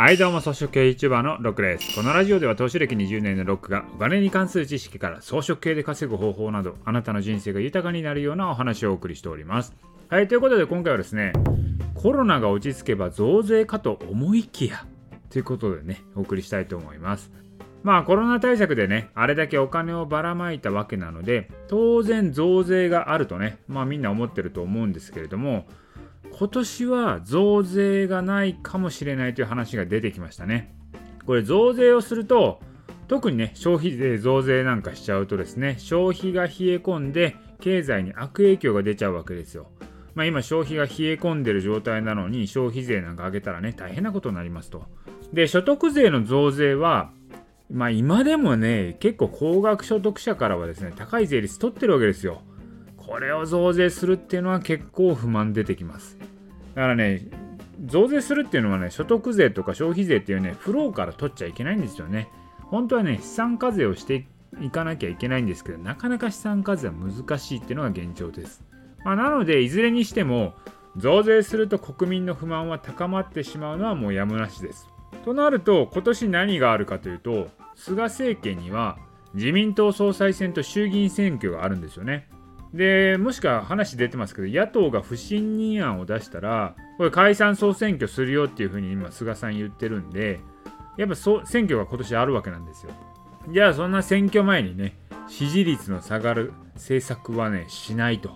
はいどうも、草食系 YouTuber のロックです。このラジオでは投資歴20年のロックがお金に関する知識から草食系で稼ぐ方法など、あなたの人生が豊かになるようなお話をお送りしております。はい、ということで今回はですね、コロナが落ち着けば増税かと思いきや、ということでね、お送りしたいと思います。まあコロナ対策でね、あれだけお金をばらまいたわけなので、当然増税があるとね、まあみんな思ってると思うんですけれども、今年は増税がないかもしれないという話が出てきましたね。これ増税をすると特にね消費税増税なんかしちゃうとですね消費が冷え込んで経済に悪影響が出ちゃうわけですよ。まあ、今消費が冷え込んでる状態なのに消費税なんか上げたらね大変なことになりますと。で所得税の増税はまあ今でもね結構高額所得者からはですね高い税率取ってるわけですよ。これを増税するっていうのは結構不満出てきます。だからね、増税するっていうのはね、所得税とか消費税っていうね、フローから取っちゃいけないんですよね。本当はね、資産課税をしていかなきゃいけないんですけど、なかなか資産課税は難しいっていうのが現状です。まあ、なので、いずれにしても、増税すると国民の不満は高まってしまうのはもうやむなしです。となると、今年何があるかというと、菅政権には自民党総裁選と衆議院選挙があるんですよね。でもしくは話出てますけど野党が不信任案を出したらこれ解散総選挙するよっていうふうに今菅さん言ってるんでやっぱそ選挙が今年あるわけなんですよ。じゃあそんな選挙前にね支持率の下がる政策はねしないと、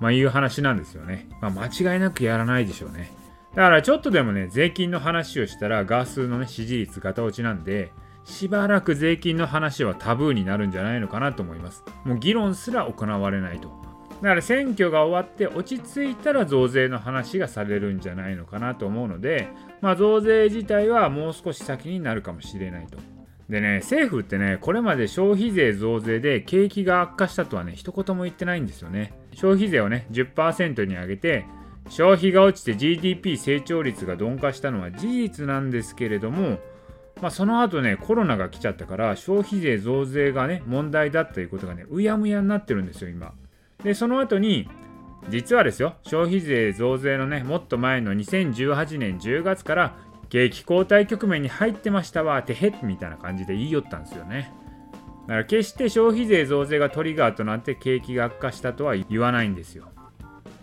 まあ、いう話なんですよね、まあ、間違いなくやらないでしょうね。だからちょっとでもね税金の話をしたらガースのね支持率ガタ落ちなんでしばらく税金の話はタブーになるんじゃないのかなと思います。もう議論すら行われないと。だから選挙が終わって落ち着いたら増税の話がされるんじゃないのかなと思うので、まあ、増税自体はもう少し先になるかもしれないと。でね、政府ってね、これまで消費税増税で景気が悪化したとはね、一言も言ってないんですよね。消費税をね、10%に上げて、消費が落ちて GDP 成長率が鈍化したのは事実なんですけれども、まあ、その後ね、コロナが来ちゃったから、消費税増税がね、問題だということがね、うやむやになってるんですよ、今。で、その後に、実はですよ、消費税増税のね、もっと前の2018年10月から、景気後退局面に入ってましたわ、てへっみたいな感じで言いよったんですよね。だから決して消費税増税がトリガーとなって景気が悪化したとは言わないんですよ。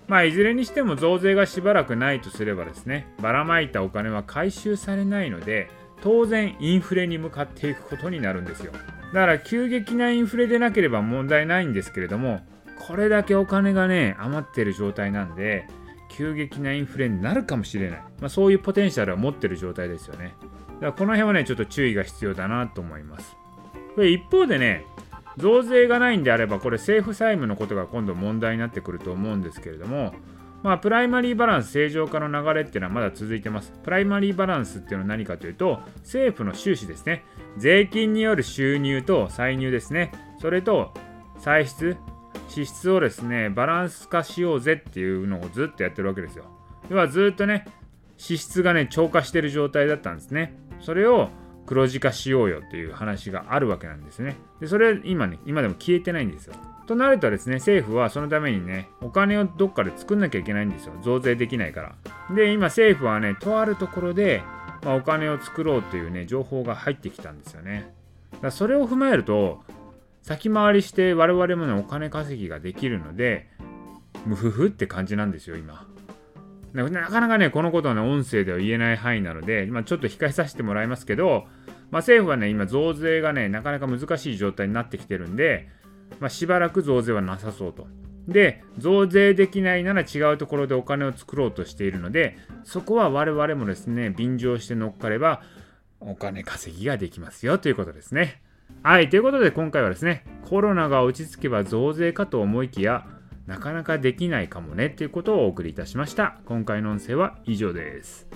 まあいずれにしても増税がしばらくないとすればですね、ばらまいたお金は回収されないので、当然インフレに向かっていくことになるんですよ。だから急激なインフレでなければ問題ないんですけれどもこれだけお金がね余ってる状態なんで急激なインフレになるかもしれない、まあ、そういうポテンシャルを持ってる状態ですよね。だからこの辺はねちょっと注意が必要だなと思います。これ一方でね増税がないんであればこれ政府債務のことが今度問題になってくると思うんですけれどもまあ、プライマリーバランス正常化の流れっていうのはまだ続いてます。プライマリーバランスっていうのは何かというと、政府の収支ですね。税金による収入と歳入ですね。それと歳出、支出をですね、バランス化しようぜっていうのをずっとやってるわけですよ。要はずっとね、支出がね、超過してる状態だったんですね。それを黒字化しようよっていう話があるわけなんですね。で、それ今ね、今でも消えてないんですよ。となるとですね、政府はそのためにね、お金をどっかで作んなきゃいけないんですよ。増税できないから。で、今政府はね、とあるところで、まあ、お金を作ろうというね、情報が入ってきたんですよね。だからそれを踏まえると、先回りして我々もね、お金稼ぎができるので、ムフフって感じなんですよ、今。なかなかね、このことはね、音声では言えない範囲なので、まあ、ちょっと控えさせてもらいますけど、まあ、政府はね、今、増税がね、なかなか難しい状態になってきてるんで、まあ、しばらく増税はなさそうと。で、増税できないなら違うところでお金を作ろうとしているので、そこは我々もですね、便乗して乗っかれば、お金稼ぎができますよということですね。はい、ということで今回はですね、コロナが落ち着けば増税かと思いきや、なかなかできないかもねということをお送りいたしました。今回の音声は以上です。